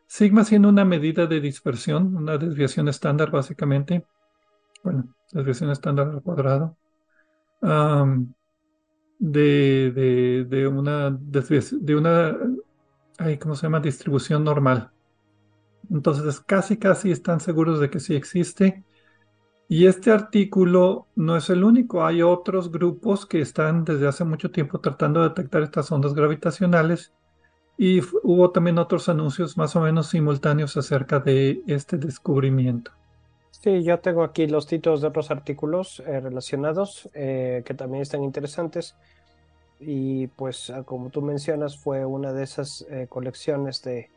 sigma siendo una medida de dispersión, una desviación estándar básicamente, bueno, desviación estándar al cuadrado, de, de, de, una, de una, ¿cómo se llama? Distribución normal. Entonces casi casi están seguros de que sí existe. Y este artículo no es el único, hay otros grupos que están desde hace mucho tiempo tratando de detectar estas ondas gravitacionales y hubo también otros anuncios más o menos simultáneos acerca de este descubrimiento. Sí, yo tengo aquí los títulos de otros artículos eh, relacionados eh, que también están interesantes y pues ah, como tú mencionas fue una de esas eh, colecciones de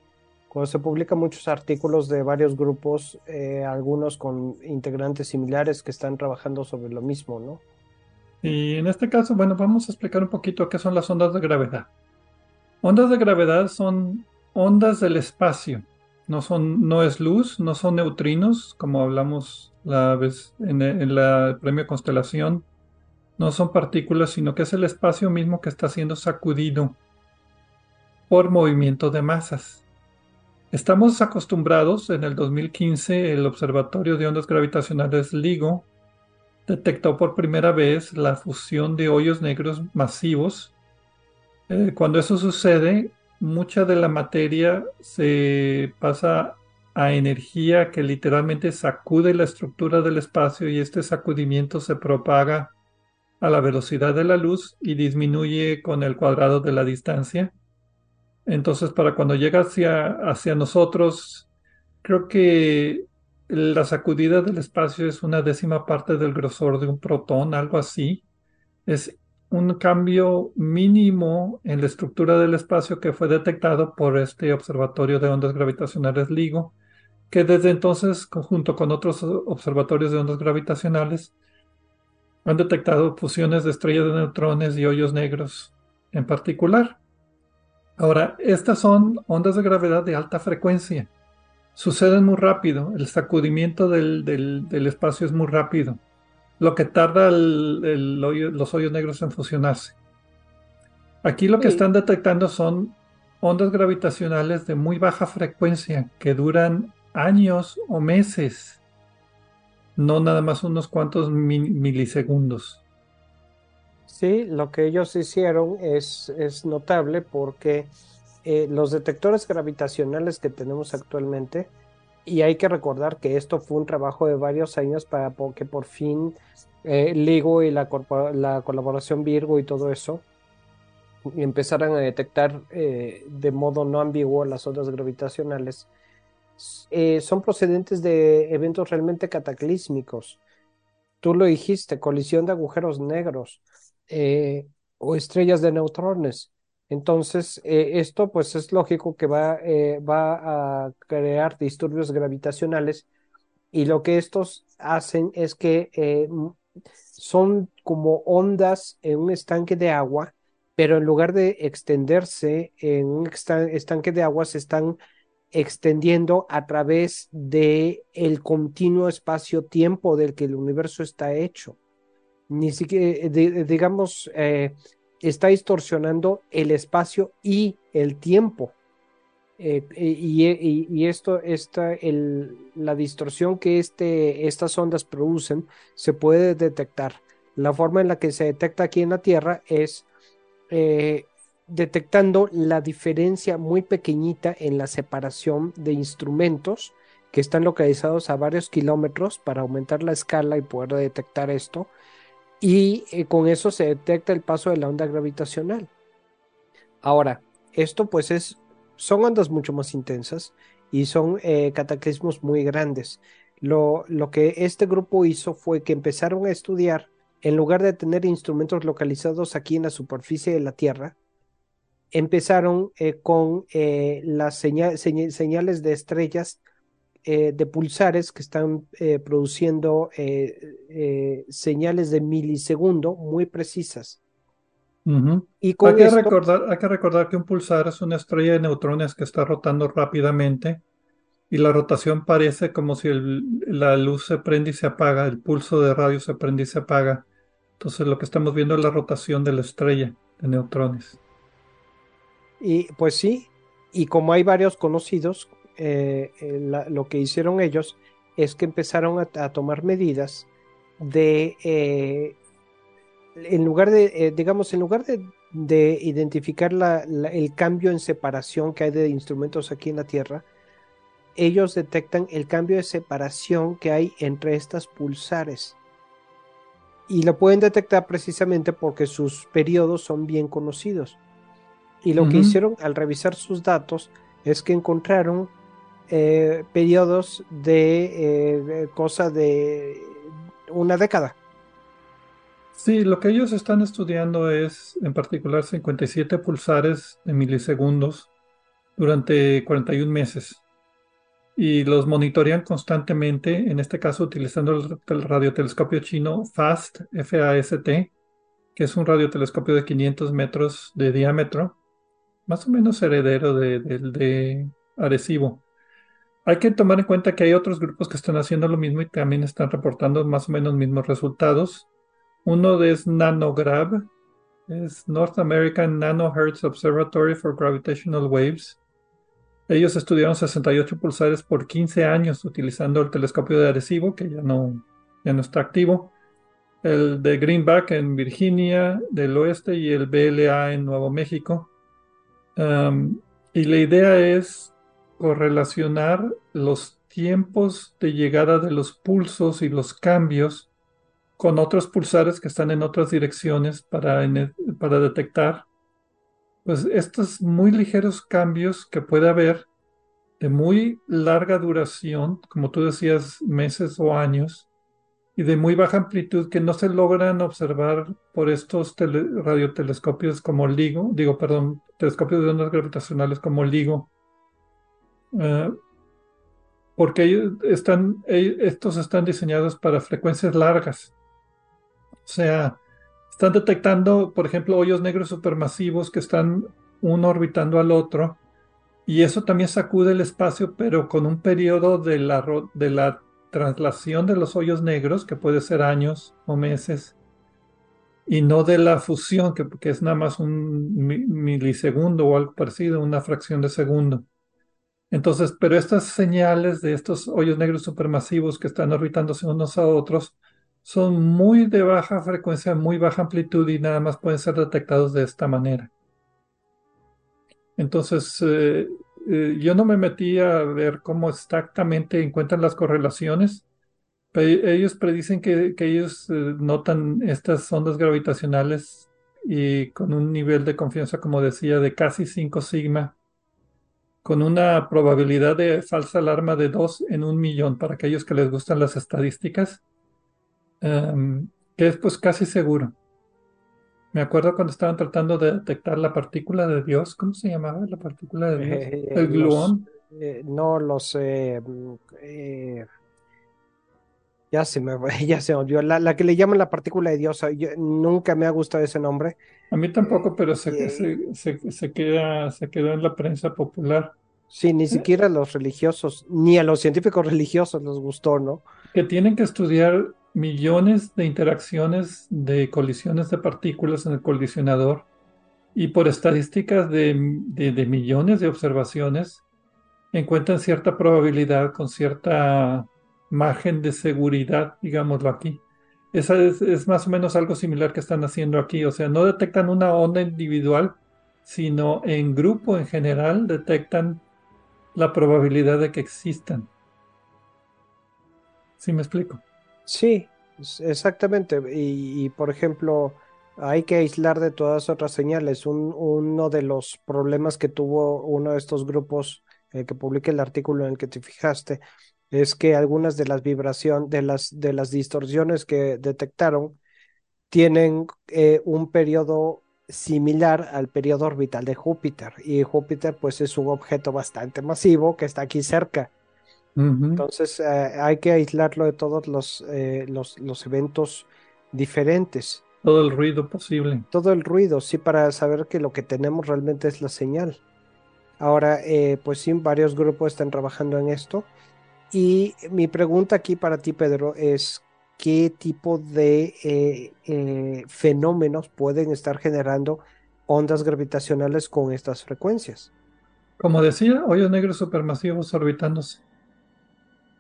se publican muchos artículos de varios grupos, eh, algunos con integrantes similares que están trabajando sobre lo mismo, ¿no? Y en este caso, bueno, vamos a explicar un poquito qué son las ondas de gravedad. Ondas de gravedad son ondas del espacio. No son, no es luz, no son neutrinos, como hablamos la vez en, en la premio Constelación. No son partículas, sino que es el espacio mismo que está siendo sacudido por movimiento de masas. Estamos acostumbrados, en el 2015 el Observatorio de Ondas Gravitacionales LIGO detectó por primera vez la fusión de hoyos negros masivos. Eh, cuando eso sucede, mucha de la materia se pasa a energía que literalmente sacude la estructura del espacio y este sacudimiento se propaga a la velocidad de la luz y disminuye con el cuadrado de la distancia. Entonces, para cuando llega hacia, hacia nosotros, creo que la sacudida del espacio es una décima parte del grosor de un protón, algo así. Es un cambio mínimo en la estructura del espacio que fue detectado por este observatorio de ondas gravitacionales LIGO, que desde entonces, junto con otros observatorios de ondas gravitacionales, han detectado fusiones de estrellas de neutrones y hoyos negros en particular. Ahora, estas son ondas de gravedad de alta frecuencia. Suceden muy rápido, el sacudimiento del, espacio es muy rápido, lo que tarda los hoyos negros en fusionarse. Aquí lo que están detectando son ondas gravitacionales de muy baja frecuencia que duran años o meses, no nada más unos cuantos milisegundos. Sí, lo que ellos hicieron es, es notable porque eh, los detectores gravitacionales que tenemos actualmente, y hay que recordar que esto fue un trabajo de varios años para que por fin eh, LIGO y la, la, colaboración Virgo y todo eso empezaran a detectar eh, de modo no ambiguo las ondas gravitacionales, son procedentes de eventos realmente cataclísmicos. Tú lo dijiste, colisión de agujeros negros. Eh, o estrellas de neutrones. Entonces, eh, esto pues es lógico que va, eh, va a crear disturbios gravitacionales y lo que estos hacen es que son como ondas en un estanque de agua, pero en lugar de extenderse en un estanque de agua, se están extendiendo a través de el continuo espacio-tiempo del que el universo está hecho ni siquiera, eh, digamos, eh, está distorsionando el espacio y el tiempo. Eh, y, esto, esta, el, la distorsión que este, estas ondas producen se puede detectar. La forma en la que se detecta aquí en la Tierra es detectando la diferencia muy pequeñita en la separación de instrumentos que están localizados a varios kilómetros para aumentar la escala y poder detectar esto y eh, con eso se detecta el paso de la onda gravitacional. Ahora, esto pues es, son ondas mucho más intensas y son eh, cataclismos muy grandes. Lo, lo que este grupo hizo fue que empezaron a estudiar, en lugar de tener instrumentos localizados aquí en la superficie de la Tierra, empezaron eh, con las señales de estrellas eh, de pulsares que están produciendo señales de milisegundo muy precisas. y hay, que recordar, hay que recordar que un pulsar es una estrella de neutrones que está rotando rápidamente y la rotación parece como si la luz se prende y se apaga, el pulso de radio se prende y se apaga. Entonces lo que estamos viendo es la rotación de la estrella de neutrones. Y pues sí, y como hay varios conocidos, eh, lo que hicieron ellos es que empezaron a, tomar medidas de, eh, en lugar de, eh, digamos, en lugar de, identificar el cambio en separación que hay de instrumentos aquí en la Tierra, ellos detectan el cambio de separación que hay entre estas pulsares. Y lo pueden detectar precisamente porque sus periodos son bien conocidos. Y lo que hicieron al revisar sus datos es que encontraron eh, periodos de eh, cosa de una década. Sí, lo que ellos están estudiando es en particular 57 pulsares de milisegundos durante 41 meses y los monitorean constantemente, en este caso utilizando el, radiotelescopio chino FAST, F-A-S-T, que es un radiotelescopio de 500 metros de diámetro, más o menos heredero del de, Arecibo. Hay que tomar en cuenta que hay otros grupos que están haciendo lo mismo y también están reportando más o menos mismos resultados. Uno es NanoGrav, es North American Nanohertz Observatory for Gravitational Waves ellos estudiaron 68 pulsares por 15 años utilizando el telescopio de Arecibo, que ya no, ya no está activo, el de Greenback en Virginia del Oeste y el BLA en Nuevo México. y la idea es correlacionar los tiempos de llegada de los pulsos y los cambios con otros pulsares que están en otras direcciones para, para detectar pues estos muy ligeros cambios que puede haber de muy larga duración, como tú decías, meses o años, y de muy baja amplitud que no se logran observar por estos radiotelescopios como LIGO, digo, perdón, telescopios de ondas gravitacionales como LIGO, eh, porque estos están diseñados para frecuencias largas. O sea, están detectando, por ejemplo, hoyos negros supermasivos que están uno orbitando al otro, y eso también sacude el espacio, pero con un periodo de la, de la traslación de los hoyos negros, que puede ser años o meses, y no de la fusión, que, que es nada más un milisegundo o algo parecido, una fracción de segundo. Entonces, pero estas señales de estos hoyos negros supermasivos que están orbitándose unos a otros, son muy de baja frecuencia, muy baja amplitud y nada más pueden ser detectados de esta manera. Entonces, eh, eh, yo no me metí a ver cómo exactamente encuentran las correlaciones. ellos predicen que, ellos eh, notan estas ondas gravitacionales y con un nivel de confianza, como decía, de casi 5 sigma, con una probabilidad de falsa alarma de 2 en un millón para aquellos que les gustan las estadísticas Em, que es pues casi seguro. Me acuerdo cuando estaban tratando de detectar la partícula de Dios, ¿cómo se llamaba la partícula de Dios? Eh, el gluón. Eh, no, los... Eh, ya se me ya se olvidó. La, que le llaman la partícula de Dios, nunca me ha gustado ese nombre. A mí tampoco, pero se, se, se, queda, se quedó en la prensa popular. Sí, ni siquiera a los religiosos, ni a los científicos religiosos les gustó, ¿no? Que tienen que estudiar millones de interacciones de colisiones de partículas en el colisionador y por estadísticas de, millones de observaciones encuentran cierta probabilidad con cierta margen de seguridad, digámoslo aquí. Esa es, más o menos algo similar que están haciendo aquí, o sea, no detectan una onda individual, sino en grupo en general detectan la probabilidad de que existan. ¿Sí me explico? Sí, exactamente. Y, por ejemplo, hay que aislar de todas otras señales. uno de los problemas que tuvo uno de estos grupos eh, que publica el artículo en el que te fijaste es que algunas de las vibraciones, de las, de las distorsiones que detectaron, tienen eh, un periodo similar al periodo orbital de Júpiter. Y Júpiter pues es un objeto bastante masivo que está aquí cerca. Entonces eh, hay que aislarlo de todos los, eh, los, los, eventos diferentes. Todo el ruido posible. Todo el ruido, sí, para saber que lo que tenemos realmente es la señal. Ahora, eh, pues sí, varios grupos están trabajando en esto. Y mi pregunta aquí para ti, Pedro, es qué tipo de fenómenos pueden estar generando ondas gravitacionales con estas frecuencias. Como decía, hoyos negros supermasivos orbitándose.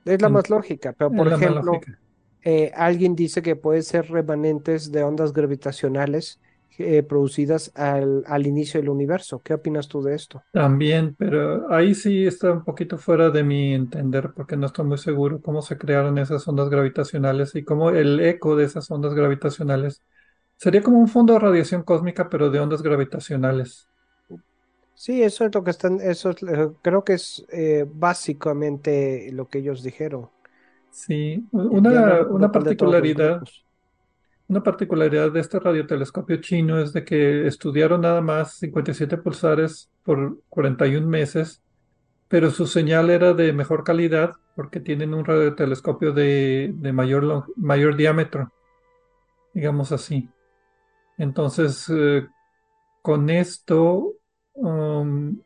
Es la más lógica, pero por ejemplo, eh, alguien dice que puede ser remanentes de ondas gravitacionales eh, producidas al, al, inicio del universo. ¿Qué opinas tú de esto? También, pero ahí sí está un poquito fuera de mi entender, porque no estoy muy seguro cómo se crearon esas ondas gravitacionales y cómo el eco de esas ondas gravitacionales sería como un fondo de radiación cósmica, pero de ondas gravitacionales. Sí, eso es lo que están, eso eh, creo que es eh, básicamente lo que ellos dijeron. Sí, una, una particularidad, una particularidad de este radiotelescopio chino es de que estudiaron nada más 57 pulsares por 41 meses, pero su señal era de mejor calidad porque tienen un radiotelescopio de, mayor diámetro, digamos así. Entonces, eh, con esto Um,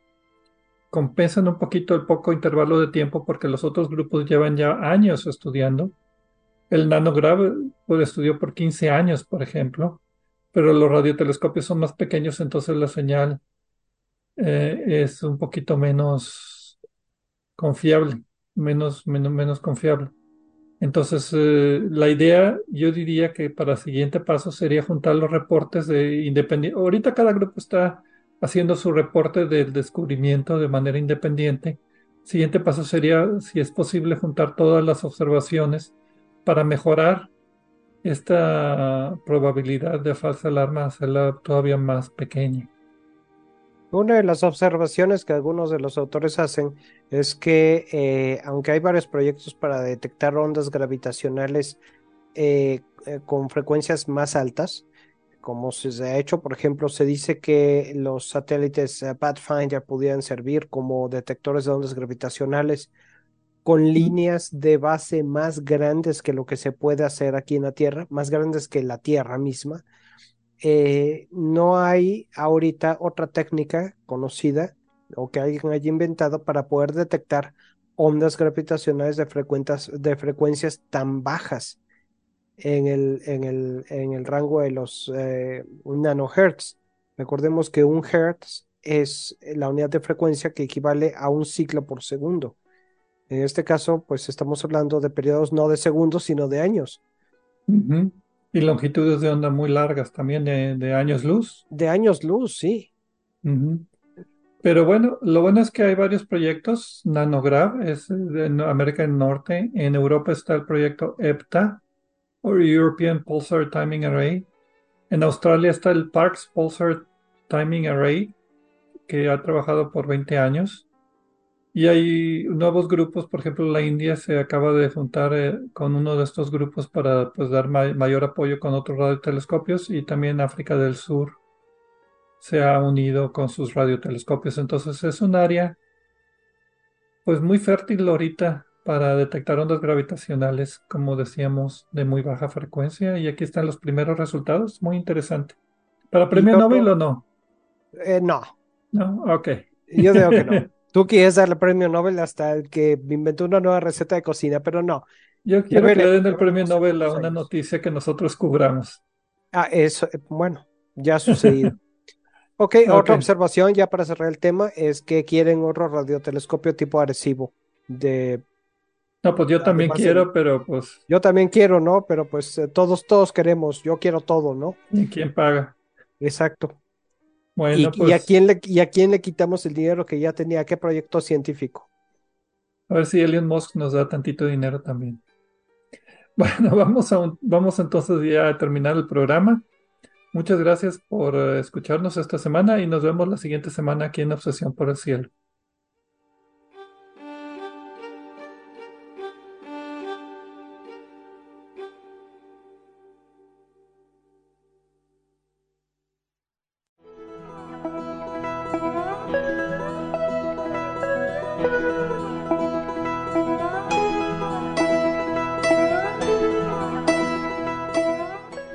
compensan un poquito el poco intervalo de tiempo porque los otros grupos llevan ya años estudiando. El nanograve pues, estudió por 15 años, por ejemplo, pero los radiotelescopios son más pequeños, entonces la señal eh, es un poquito menos confiable, menos, menos, menos confiable. Entonces, eh, la idea, yo diría que para el siguiente paso sería juntar los reportes de independiente. Ahorita cada grupo está haciendo su reporte del descubrimiento de manera independiente. Siguiente paso sería, si es posible, juntar todas las observaciones para mejorar esta probabilidad de falsa alarma, hacerla todavía más pequeña. Una de las observaciones que algunos de los autores hacen es que, eh, aunque hay varios proyectos para detectar ondas gravitacionales eh, eh, con frecuencias más altas, como se ha hecho, por ejemplo, se dice que los satélites Pathfinder pudieran servir como detectores de ondas gravitacionales con líneas de base más grandes que lo que se puede hacer aquí en la Tierra, más grandes que la Tierra misma. Eh, no hay ahorita otra técnica conocida o que alguien haya inventado para poder detectar ondas gravitacionales de, de frecuencias tan bajas en el, en el, en el rango de los eh, nanohertz. Recordemos que un hertz es la unidad de frecuencia que equivale a un ciclo por segundo. En este caso, pues estamos hablando de periodos no de segundos, sino de años. Y longitudes de onda muy largas también, de, años luz. De años luz, sí. Pero bueno, lo bueno es que hay varios proyectos. Nanograv es en América del Norte. En Europa está el proyecto EPTA, o European Pulsar Timing Array. En Australia está el Parks Pulsar Timing Array, que ha trabajado por 20 años. Y hay nuevos grupos, por ejemplo, la India se acaba de juntar eh, con uno de estos grupos para pues, dar mayor apoyo con otros radiotelescopios y también África del Sur se ha unido con sus radiotelescopios. Entonces es un área pues muy fértil ahorita para detectar ondas gravitacionales, como decíamos, de muy baja frecuencia. Y aquí están los primeros resultados, muy interesante. ¿Para premio Nobel o no? Eh, no. No, ok. Yo digo que no. Tú quieres darle premio Nobel hasta el que inventó una nueva receta de cocina, pero no. Yo quiero que le den el premio Nobel a una noticia que nosotros cubramos. Ah, eso, eh, bueno, ya ha sucedido. ok, otra observación ya para cerrar el tema es que quieren otro radiotelescopio tipo Arecibo de no, pues yo también quiero, pero pues. Yo también quiero, ¿no? Pero pues eh, todos, todos queremos, yo quiero todo, ¿no? ¿Y quién paga? Exacto. Bueno, ¿Y, pues. a quién le, ¿Y a quién le quitamos el dinero que ya tenía? ¿Qué proyecto científico? A ver si Elon Musk nos da tantito dinero también. Bueno, vamos, a vamos entonces ya a terminar el programa. Muchas gracias por eh, escucharnos esta semana y nos vemos la siguiente semana aquí en Obsesión por el Cielo.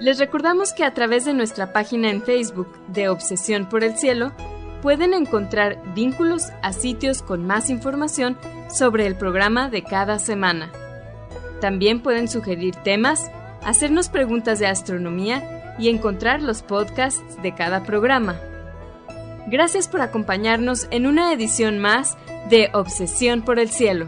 Les recordamos que a través de nuestra página en Facebook de Obsesión por el Cielo pueden encontrar vínculos a sitios con más información sobre el programa de cada semana. También pueden sugerir temas, hacernos preguntas de astronomía y encontrar los podcasts de cada programa. Gracias por acompañarnos en una edición más de Obsesión por el Cielo.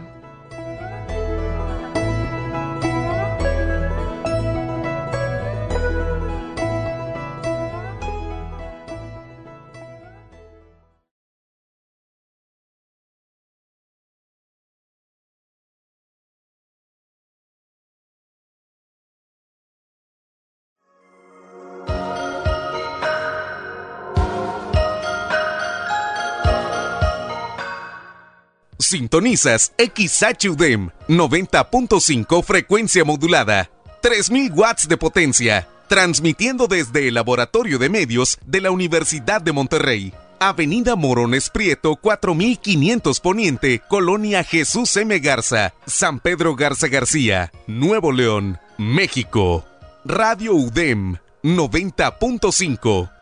Sintonizas XHUDEM 90.5 frecuencia modulada, 3000 watts de potencia, transmitiendo desde el Laboratorio de Medios de la Universidad de Monterrey. Avenida Morones Prieto 4500 Poniente, Colonia Jesús M. Garza, San Pedro Garza García, Nuevo León, México. Radio UDEM 90.5